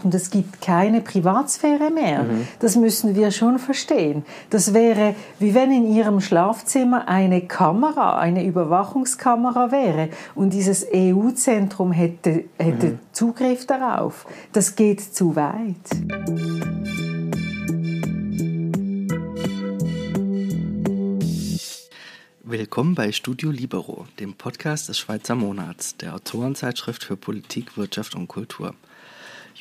macht und es gibt keine Privatsphäre mehr. Mhm. Das müssen wir schon verstehen. Das wäre, wie wenn in Ihrem Schlafzimmer eine Kamera, eine Überwachungskamera wäre und dieses EU-Zentrum hätte, hätte mhm. Zugriff darauf. Das geht zu weit. Willkommen bei Studio Libero, dem Podcast des Schweizer Monats, der Autorenzeitschrift für Politik, Wirtschaft und Kultur.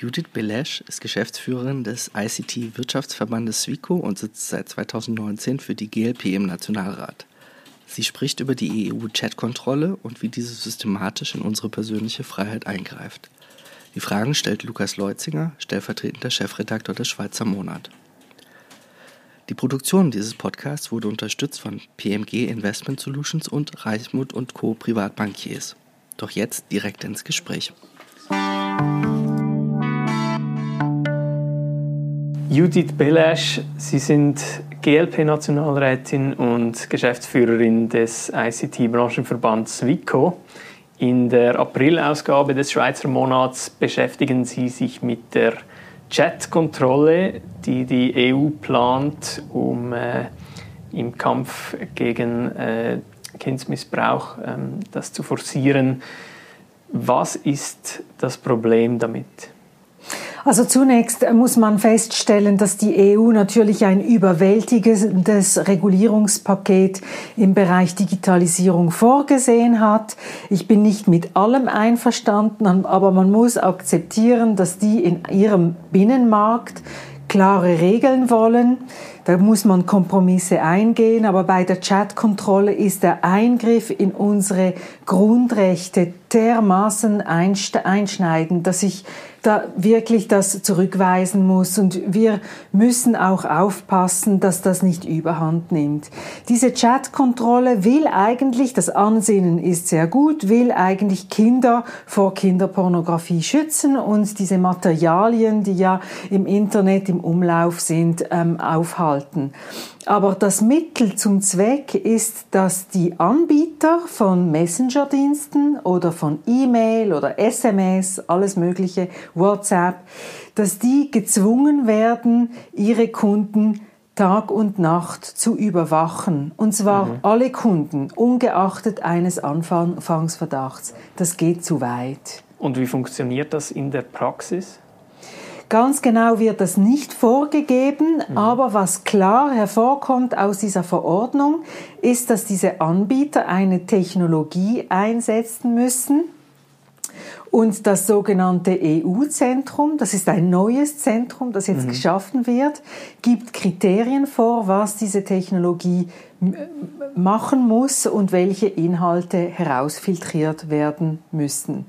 Judith Belesch ist Geschäftsführerin des ICT-Wirtschaftsverbandes SWICO und sitzt seit 2019 für die GLP im Nationalrat. Sie spricht über die EU-Chat-Kontrolle und wie diese systematisch in unsere persönliche Freiheit eingreift. Die Fragen stellt Lukas Leutzinger, stellvertretender Chefredakteur des Schweizer Monat. Die Produktion dieses Podcasts wurde unterstützt von PMG Investment Solutions und Reichmuth und Co. Privatbankiers. Doch jetzt direkt ins Gespräch. Judith Belesch, Sie sind GLP-Nationalrätin und Geschäftsführerin des ICT-Branchenverbands WICO. In der Aprilausgabe des Schweizer Monats beschäftigen Sie sich mit der Chat-Kontrolle, die die EU plant, um äh, im Kampf gegen äh, Kindsmissbrauch ähm, das zu forcieren. Was ist das Problem damit? Also zunächst muss man feststellen, dass die EU natürlich ein überwältigendes Regulierungspaket im Bereich Digitalisierung vorgesehen hat. Ich bin nicht mit allem einverstanden, aber man muss akzeptieren, dass die in ihrem Binnenmarkt klare Regeln wollen. Da muss man Kompromisse eingehen, aber bei der Chatkontrolle ist der Eingriff in unsere Grundrechte dermaßen einschneidend, dass ich da wirklich das zurückweisen muss. Und wir müssen auch aufpassen, dass das nicht überhand nimmt. Diese Chatkontrolle will eigentlich, das Ansinnen ist sehr gut, will eigentlich Kinder vor Kinderpornografie schützen und diese Materialien, die ja im Internet im Umlauf sind, ähm, aufhalten. Aber das Mittel zum Zweck ist, dass die Anbieter von Messenger-Diensten oder von E-Mail oder SMS, alles Mögliche, WhatsApp, dass die gezwungen werden, ihre Kunden Tag und Nacht zu überwachen. Und zwar mhm. alle Kunden, ungeachtet eines Anfangsverdachts. Das geht zu weit. Und wie funktioniert das in der Praxis? Ganz genau wird das nicht vorgegeben, mhm. aber was klar hervorkommt aus dieser Verordnung, ist, dass diese Anbieter eine Technologie einsetzen müssen, und das sogenannte EU-Zentrum, das ist ein neues Zentrum, das jetzt mhm. geschaffen wird, gibt Kriterien vor, was diese Technologie machen muss und welche Inhalte herausfiltriert werden müssen.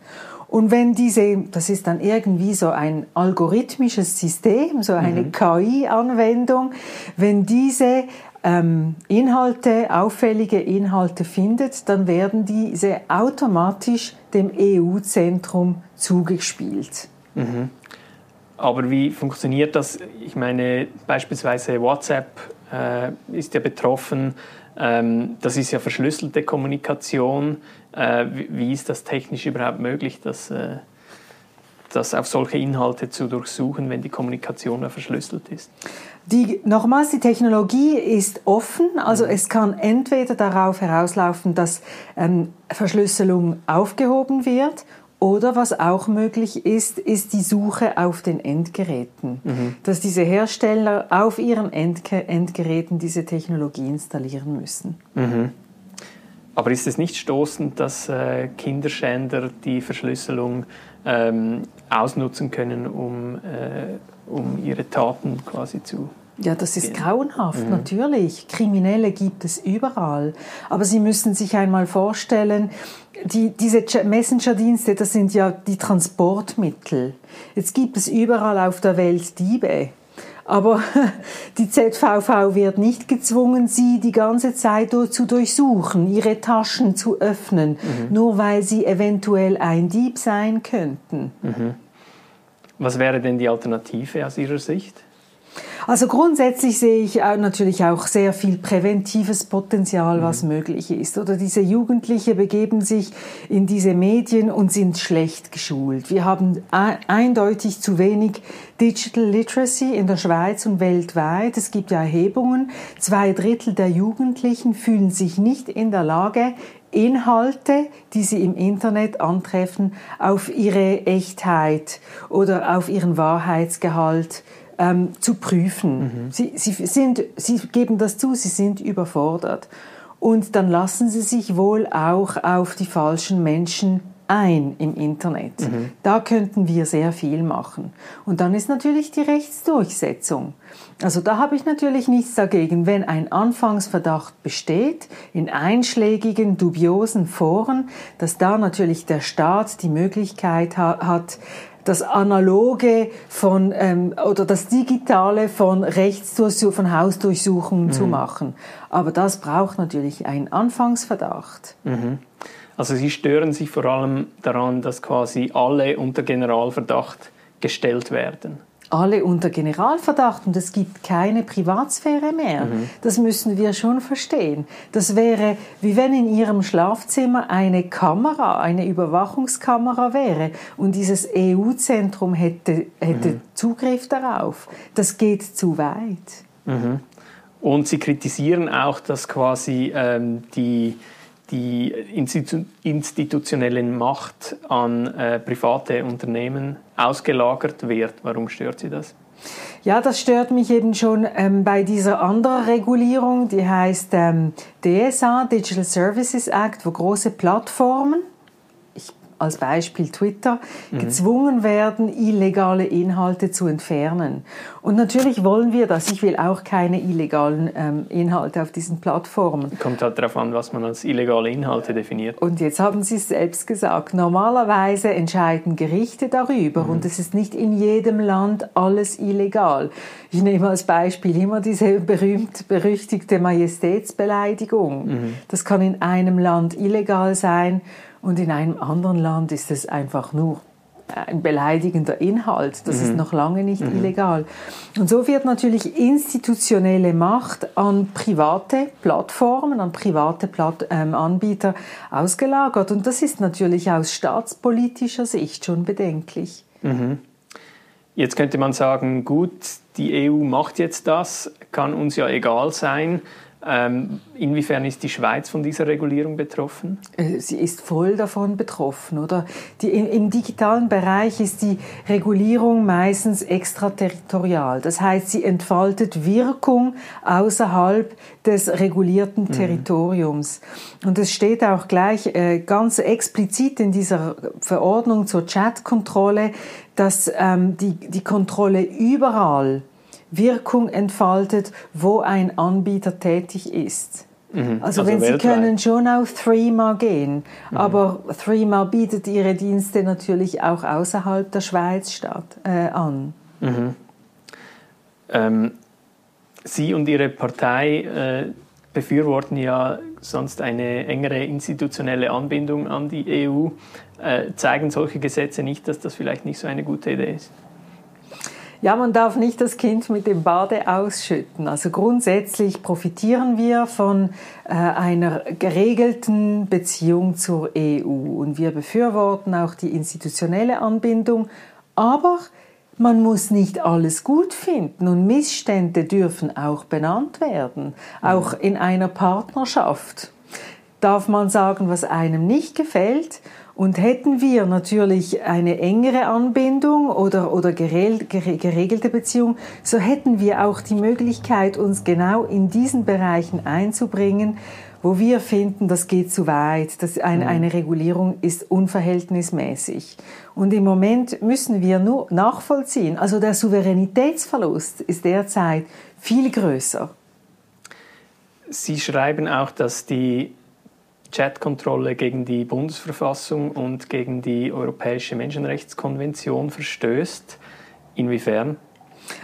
Und wenn diese, das ist dann irgendwie so ein algorithmisches System, so eine mhm. KI-Anwendung, wenn diese ähm, Inhalte, auffällige Inhalte findet, dann werden diese automatisch dem EU-Zentrum zugespielt. Mhm. Aber wie funktioniert das? Ich meine, beispielsweise WhatsApp äh, ist ja betroffen. Ähm, das ist ja verschlüsselte Kommunikation. Äh, wie ist das technisch überhaupt möglich, dass, äh, das auf solche Inhalte zu durchsuchen, wenn die Kommunikation verschlüsselt ist? Die, nochmals, die Technologie ist offen, also es kann entweder darauf herauslaufen, dass ähm, Verschlüsselung aufgehoben wird oder was auch möglich ist, ist die Suche auf den Endgeräten. Mhm. Dass diese Hersteller auf ihren Endge Endgeräten diese Technologie installieren müssen. Mhm. Aber ist es nicht stoßend, dass äh, Kinderschänder die Verschlüsselung ähm, ausnutzen können, um, äh, um ihre Taten quasi zu ja, das ist grauenhaft, mhm. natürlich. Kriminelle gibt es überall. Aber Sie müssen sich einmal vorstellen, die, diese Messenger-Dienste, das sind ja die Transportmittel. Jetzt gibt es überall auf der Welt Diebe. Aber die ZVV wird nicht gezwungen, sie die ganze Zeit zu durchsuchen, ihre Taschen zu öffnen, mhm. nur weil sie eventuell ein Dieb sein könnten. Mhm. Was wäre denn die Alternative aus Ihrer Sicht? Also grundsätzlich sehe ich natürlich auch sehr viel präventives Potenzial, was mhm. möglich ist. Oder diese Jugendliche begeben sich in diese Medien und sind schlecht geschult. Wir haben eindeutig zu wenig Digital Literacy in der Schweiz und weltweit. Es gibt ja Erhebungen. Zwei Drittel der Jugendlichen fühlen sich nicht in der Lage, Inhalte, die sie im Internet antreffen, auf ihre Echtheit oder auf ihren Wahrheitsgehalt ähm, zu prüfen. Mhm. Sie, sie, sind, sie geben das zu, sie sind überfordert. Und dann lassen sie sich wohl auch auf die falschen Menschen ein im Internet. Mhm. Da könnten wir sehr viel machen. Und dann ist natürlich die Rechtsdurchsetzung. Also da habe ich natürlich nichts dagegen, wenn ein Anfangsverdacht besteht in einschlägigen, dubiosen Foren, dass da natürlich der Staat die Möglichkeit hat, das Analoge von ähm, oder das Digitale von Rechtsdurchsuchungen, von Hausdurchsuchungen mhm. zu machen. Aber das braucht natürlich einen Anfangsverdacht. Mhm. Also Sie stören sich vor allem daran, dass quasi alle unter Generalverdacht gestellt werden alle unter Generalverdacht und es gibt keine Privatsphäre mehr. Mhm. Das müssen wir schon verstehen. Das wäre, wie wenn in Ihrem Schlafzimmer eine Kamera, eine Überwachungskamera wäre und dieses EU-Zentrum hätte, hätte mhm. Zugriff darauf. Das geht zu weit. Mhm. Und Sie kritisieren auch, dass quasi ähm, die die institutionelle Macht an äh, private Unternehmen ausgelagert wird. Warum stört Sie das? Ja, das stört mich eben schon ähm, bei dieser anderen Regulierung, die heißt ähm, DSA, Digital Services Act, wo große Plattformen als Beispiel Twitter, mhm. gezwungen werden, illegale Inhalte zu entfernen. Und natürlich wollen wir das. Ich will auch keine illegalen ähm, Inhalte auf diesen Plattformen. Kommt halt darauf an, was man als illegale Inhalte definiert. Und jetzt haben Sie es selbst gesagt. Normalerweise entscheiden Gerichte darüber mhm. und es ist nicht in jedem Land alles illegal. Ich nehme als Beispiel immer diese berühmt berüchtigte Majestätsbeleidigung. Mhm. Das kann in einem Land illegal sein und in einem anderen Land ist es einfach nur ein beleidigender Inhalt. Das mhm. ist noch lange nicht mhm. illegal. Und so wird natürlich institutionelle Macht an private Plattformen, an private Platt ähm, Anbieter ausgelagert. Und das ist natürlich aus staatspolitischer Sicht schon bedenklich. Mhm. Jetzt könnte man sagen, gut, die EU macht jetzt das, kann uns ja egal sein. Ähm, inwiefern ist die Schweiz von dieser Regulierung betroffen? Äh, sie ist voll davon betroffen, oder? Die, im, Im digitalen Bereich ist die Regulierung meistens extraterritorial. Das heißt, sie entfaltet Wirkung außerhalb des regulierten mhm. Territoriums. Und es steht auch gleich äh, ganz explizit in dieser Verordnung zur Chatkontrolle, dass ähm, die, die Kontrolle überall Wirkung entfaltet, wo ein Anbieter tätig ist. Mhm. Also, also, wenn weltweit. Sie können schon auf Threema gehen, mhm. aber Threema bietet ihre Dienste natürlich auch außerhalb der Schweiz statt, äh, an. Mhm. Ähm, Sie und Ihre Partei äh, befürworten ja sonst eine engere institutionelle Anbindung an die EU. Äh, zeigen solche Gesetze nicht, dass das vielleicht nicht so eine gute Idee ist? Ja, man darf nicht das Kind mit dem Bade ausschütten. Also grundsätzlich profitieren wir von äh, einer geregelten Beziehung zur EU und wir befürworten auch die institutionelle Anbindung. Aber man muss nicht alles gut finden. Und Missstände dürfen auch benannt werden, auch in einer Partnerschaft. Darf man sagen, was einem nicht gefällt und hätten wir natürlich eine engere Anbindung oder, oder geregelte Beziehung, so hätten wir auch die Möglichkeit, uns genau in diesen Bereichen einzubringen, wo wir finden, das geht zu weit, dass eine, mhm. eine Regulierung ist unverhältnismäßig. Und im Moment müssen wir nur nachvollziehen, also der Souveränitätsverlust ist derzeit viel größer. Sie schreiben auch, dass die Chatkontrolle gegen die Bundesverfassung und gegen die Europäische Menschenrechtskonvention verstößt. Inwiefern?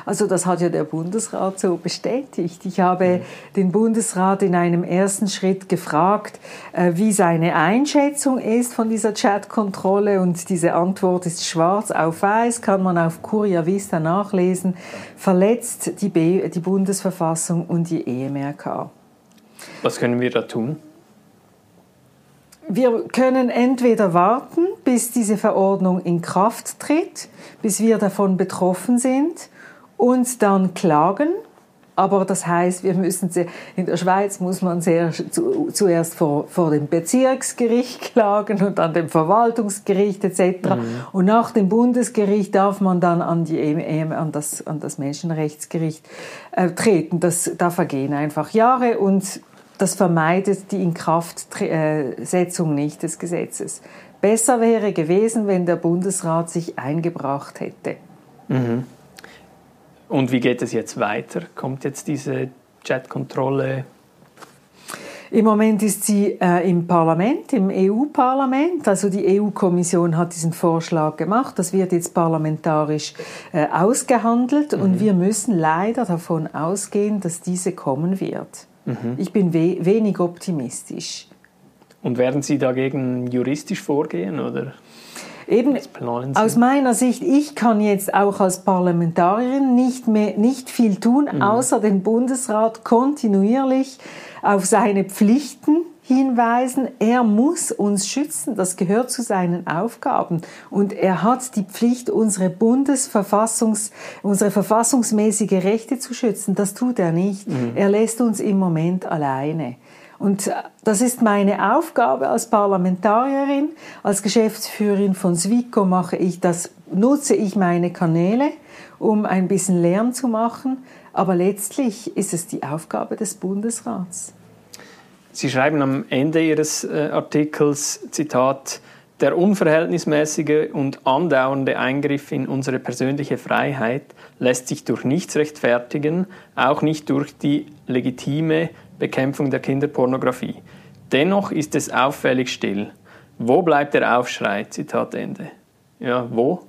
Also das hat ja der Bundesrat so bestätigt. Ich habe den Bundesrat in einem ersten Schritt gefragt, äh, wie seine Einschätzung ist von dieser Chatkontrolle und diese Antwort ist schwarz auf weiß, kann man auf Curia Vista nachlesen, verletzt die, B die Bundesverfassung und die EMRK. Was können wir da tun? Wir können entweder warten, bis diese Verordnung in Kraft tritt, bis wir davon betroffen sind und dann klagen. Aber das heißt, wir müssen in der Schweiz muss man sehr, zu, zuerst vor, vor dem Bezirksgericht klagen und dann dem Verwaltungsgericht etc. Mhm. Und nach dem Bundesgericht darf man dann an, die, EM, an, das, an das Menschenrechtsgericht äh, treten. Das, da vergehen einfach Jahre und das vermeidet die Inkraftsetzung nicht des Gesetzes. Besser wäre gewesen, wenn der Bundesrat sich eingebracht hätte. Mhm. Und wie geht es jetzt weiter? Kommt jetzt diese Chatkontrolle? Im Moment ist sie äh, im Parlament, im EU-Parlament. Also die EU-Kommission hat diesen Vorschlag gemacht. Das wird jetzt parlamentarisch äh, ausgehandelt mhm. und wir müssen leider davon ausgehen, dass diese kommen wird. Mhm. Ich bin we wenig optimistisch. Und werden Sie dagegen juristisch vorgehen oder? Eben aus meiner Sicht, ich kann jetzt auch als Parlamentarierin nicht, mehr, nicht viel tun, mhm. außer den Bundesrat kontinuierlich auf seine Pflichten hinweisen. Er muss uns schützen, das gehört zu seinen Aufgaben. Und er hat die Pflicht, unsere Bundesverfassungs, unsere verfassungsmäßige Rechte zu schützen. Das tut er nicht. Mhm. Er lässt uns im Moment alleine. Und das ist meine Aufgabe als Parlamentarierin, als Geschäftsführerin von Swico mache ich das, nutze ich meine Kanäle, um ein bisschen Lärm zu machen. Aber letztlich ist es die Aufgabe des Bundesrats. Sie schreiben am Ende Ihres äh, Artikels, Zitat, der unverhältnismäßige und andauernde Eingriff in unsere persönliche Freiheit lässt sich durch nichts rechtfertigen, auch nicht durch die legitime Bekämpfung der Kinderpornografie. Dennoch ist es auffällig still. Wo bleibt der Aufschrei? Zitat Ende. Ja, wo?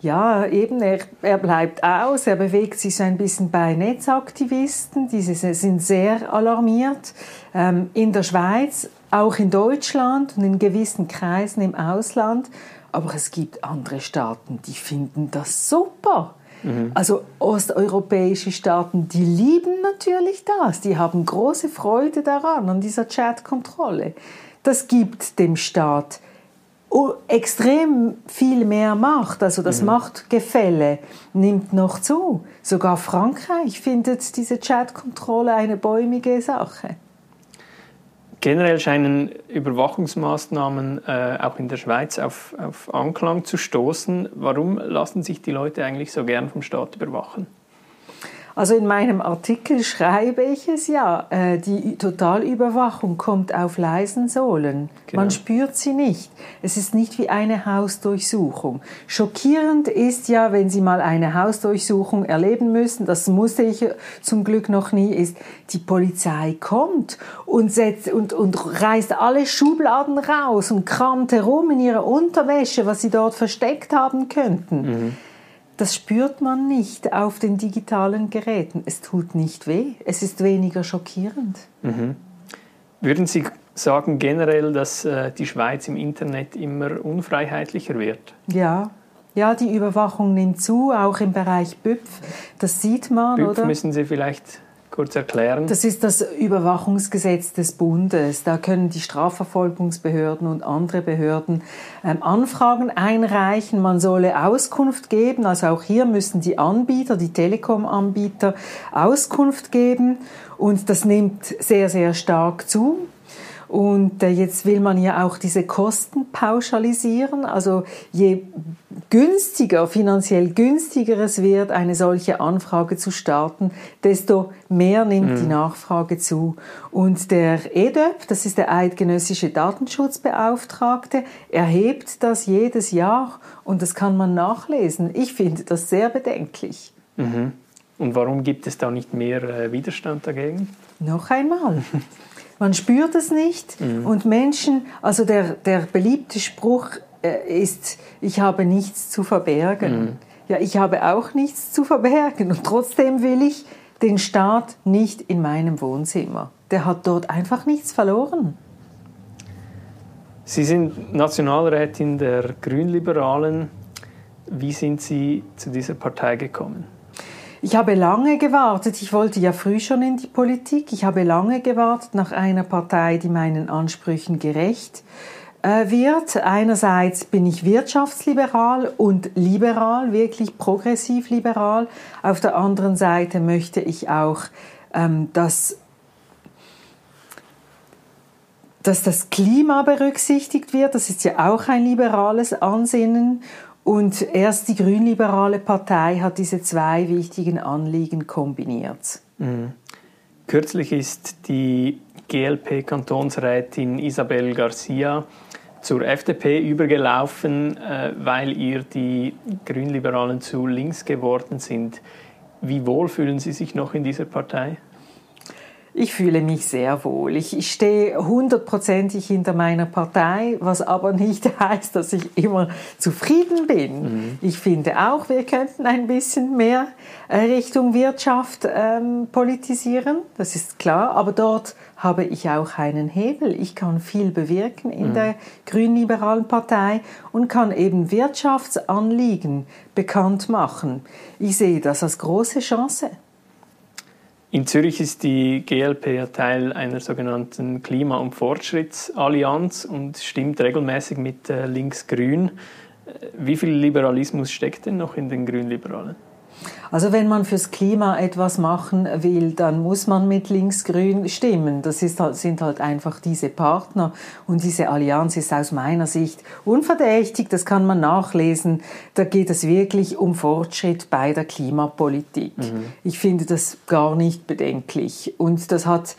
Ja, eben, er, er bleibt aus, er bewegt sich so ein bisschen bei Netzaktivisten, diese sind sehr alarmiert. Ähm, in der Schweiz, auch in Deutschland und in gewissen Kreisen im Ausland. Aber es gibt andere Staaten, die finden das super. Mhm. Also osteuropäische Staaten, die lieben natürlich das. Die haben große Freude daran, an dieser Chatkontrolle. Das gibt dem Staat extrem viel mehr Macht. Also das mhm. Machtgefälle nimmt noch zu. Sogar Frankreich findet diese Chatkontrolle eine bäumige Sache. Generell scheinen Überwachungsmaßnahmen äh, auch in der Schweiz auf, auf Anklang zu stoßen. Warum lassen sich die Leute eigentlich so gern vom Staat überwachen? Also in meinem Artikel schreibe ich es ja, äh, die Totalüberwachung kommt auf leisen Sohlen. Genau. Man spürt sie nicht. Es ist nicht wie eine Hausdurchsuchung. Schockierend ist ja, wenn Sie mal eine Hausdurchsuchung erleben müssen, das musste ich zum Glück noch nie, ist, die Polizei kommt und, setzt, und, und reißt alle Schubladen raus und kramt herum in ihrer Unterwäsche, was sie dort versteckt haben könnten. Mhm. Das spürt man nicht auf den digitalen Geräten. Es tut nicht weh. Es ist weniger schockierend. Mhm. Würden Sie sagen generell, dass äh, die Schweiz im Internet immer unfreiheitlicher wird? Ja. Ja, die Überwachung nimmt zu, auch im Bereich BÜPF. Das sieht man, BÜPF oder? müssen Sie vielleicht kurz erklären? Das ist das Überwachungsgesetz des Bundes. Da können die Strafverfolgungsbehörden und andere Behörden ähm, Anfragen einreichen. Man solle Auskunft geben. Also auch hier müssen die Anbieter, die Telekom-Anbieter Auskunft geben. Und das nimmt sehr, sehr stark zu. Und äh, jetzt will man ja auch diese Kosten pauschalisieren. Also je günstiger, finanziell günstiger es wird, eine solche Anfrage zu starten, desto mehr nimmt mhm. die Nachfrage zu. Und der EDÖP, das ist der Eidgenössische Datenschutzbeauftragte, erhebt das jedes Jahr und das kann man nachlesen. Ich finde das sehr bedenklich. Mhm. Und warum gibt es da nicht mehr äh, Widerstand dagegen? Noch einmal. Man spürt es nicht mhm. und Menschen, also der, der beliebte Spruch äh, ist, ich habe nichts zu verbergen. Mhm. Ja, ich habe auch nichts zu verbergen und trotzdem will ich den Staat nicht in meinem Wohnzimmer. Der hat dort einfach nichts verloren. Sie sind Nationalrätin der Grünliberalen. Wie sind Sie zu dieser Partei gekommen? Ich habe lange gewartet. Ich wollte ja früh schon in die Politik. Ich habe lange gewartet nach einer Partei, die meinen Ansprüchen gerecht äh, wird. Einerseits bin ich wirtschaftsliberal und liberal, wirklich progressiv liberal. Auf der anderen Seite möchte ich auch, ähm, dass dass das Klima berücksichtigt wird. Das ist ja auch ein liberales Ansinnen. Und erst die grünliberale Partei hat diese zwei wichtigen Anliegen kombiniert. Mhm. Kürzlich ist die GLP-Kantonsrätin Isabel Garcia zur FDP übergelaufen, äh, weil ihr die Grünliberalen zu links geworden sind. Wie wohl fühlen Sie sich noch in dieser Partei? Ich fühle mich sehr wohl. Ich, ich stehe hundertprozentig hinter meiner Partei, was aber nicht heißt, dass ich immer zufrieden bin. Mhm. Ich finde auch, wir könnten ein bisschen mehr äh, Richtung Wirtschaft ähm, politisieren, das ist klar, aber dort habe ich auch einen Hebel. Ich kann viel bewirken in mhm. der grünliberalen Partei und kann eben Wirtschaftsanliegen bekannt machen. Ich sehe das als große Chance. In Zürich ist die GLP ja Teil einer sogenannten Klima- und Fortschrittsallianz und stimmt regelmäßig mit äh, Links-Grün. Äh, wie viel Liberalismus steckt denn noch in den Grünliberalen? Also wenn man fürs Klima etwas machen will, dann muss man mit Linksgrün stimmen. Das ist halt, sind halt einfach diese Partner und diese Allianz ist aus meiner Sicht unverdächtig. Das kann man nachlesen. Da geht es wirklich um Fortschritt bei der Klimapolitik. Mhm. Ich finde das gar nicht bedenklich und das hat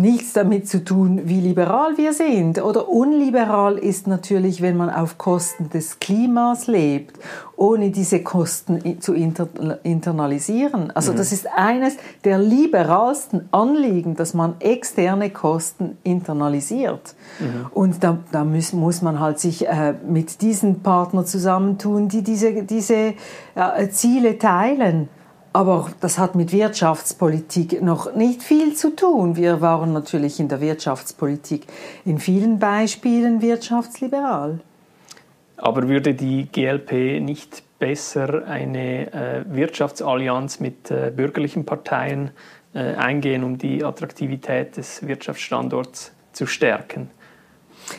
nichts damit zu tun, wie liberal wir sind. Oder unliberal ist natürlich, wenn man auf Kosten des Klimas lebt, ohne diese Kosten zu inter internalisieren. Also mhm. das ist eines der liberalsten Anliegen, dass man externe Kosten internalisiert. Mhm. Und da, da muss, muss man halt sich äh, mit diesen Partnern zusammentun, die diese, diese äh, Ziele teilen. Aber das hat mit Wirtschaftspolitik noch nicht viel zu tun. Wir waren natürlich in der Wirtschaftspolitik in vielen Beispielen wirtschaftsliberal. Aber würde die GLP nicht besser eine äh, Wirtschaftsallianz mit äh, bürgerlichen Parteien äh, eingehen, um die Attraktivität des Wirtschaftsstandorts zu stärken?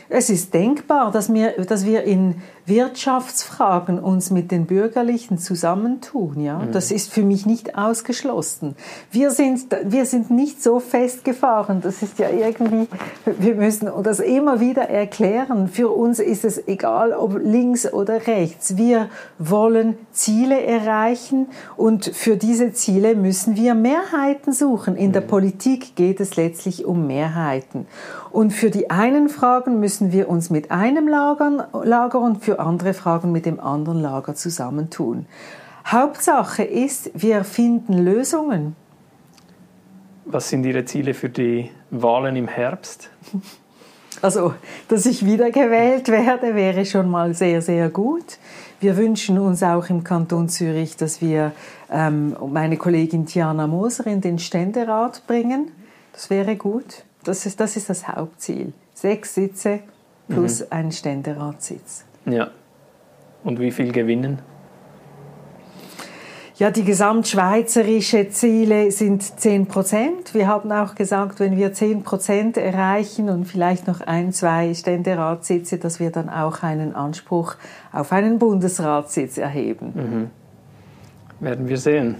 Es ist denkbar, dass wir, dass wir in Wirtschaftsfragen uns mit den Bürgerlichen zusammentun. Ja? Mhm. Das ist für mich nicht ausgeschlossen. Wir sind, wir sind nicht so festgefahren. Das ist ja irgendwie, wir müssen das immer wieder erklären. Für uns ist es egal, ob links oder rechts. Wir wollen Ziele erreichen und für diese Ziele müssen wir Mehrheiten suchen. In der mhm. Politik geht es letztlich um Mehrheiten. Und für die einen Fragen müssen wir uns mit einem Lager, Lager und für andere Fragen mit dem anderen Lager zusammentun. Hauptsache ist, wir finden Lösungen. Was sind Ihre Ziele für die Wahlen im Herbst? Also, dass ich wiedergewählt werde, wäre schon mal sehr, sehr gut. Wir wünschen uns auch im Kanton Zürich, dass wir ähm, meine Kollegin Tiana Moser in den Ständerat bringen. Das wäre gut. Das ist, das ist das Hauptziel. Sechs Sitze plus mhm. ein Ständeratssitz. Ja. Und wie viel gewinnen? Ja, die gesamtschweizerische Ziele sind 10 Prozent. Wir haben auch gesagt, wenn wir 10 Prozent erreichen und vielleicht noch ein, zwei Ständeratssitze, dass wir dann auch einen Anspruch auf einen Bundesratssitz erheben. Mhm. Werden wir sehen.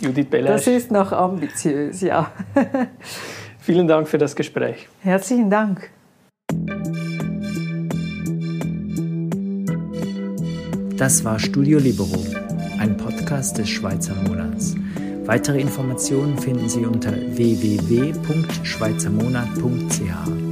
Judith Belasch. Das ist noch ambitiös, ja. Vielen Dank für das Gespräch. Herzlichen Dank. Das war Studio Libero, ein Podcast des Schweizer Monats. Weitere Informationen finden Sie unter www.schweizermonat.ch.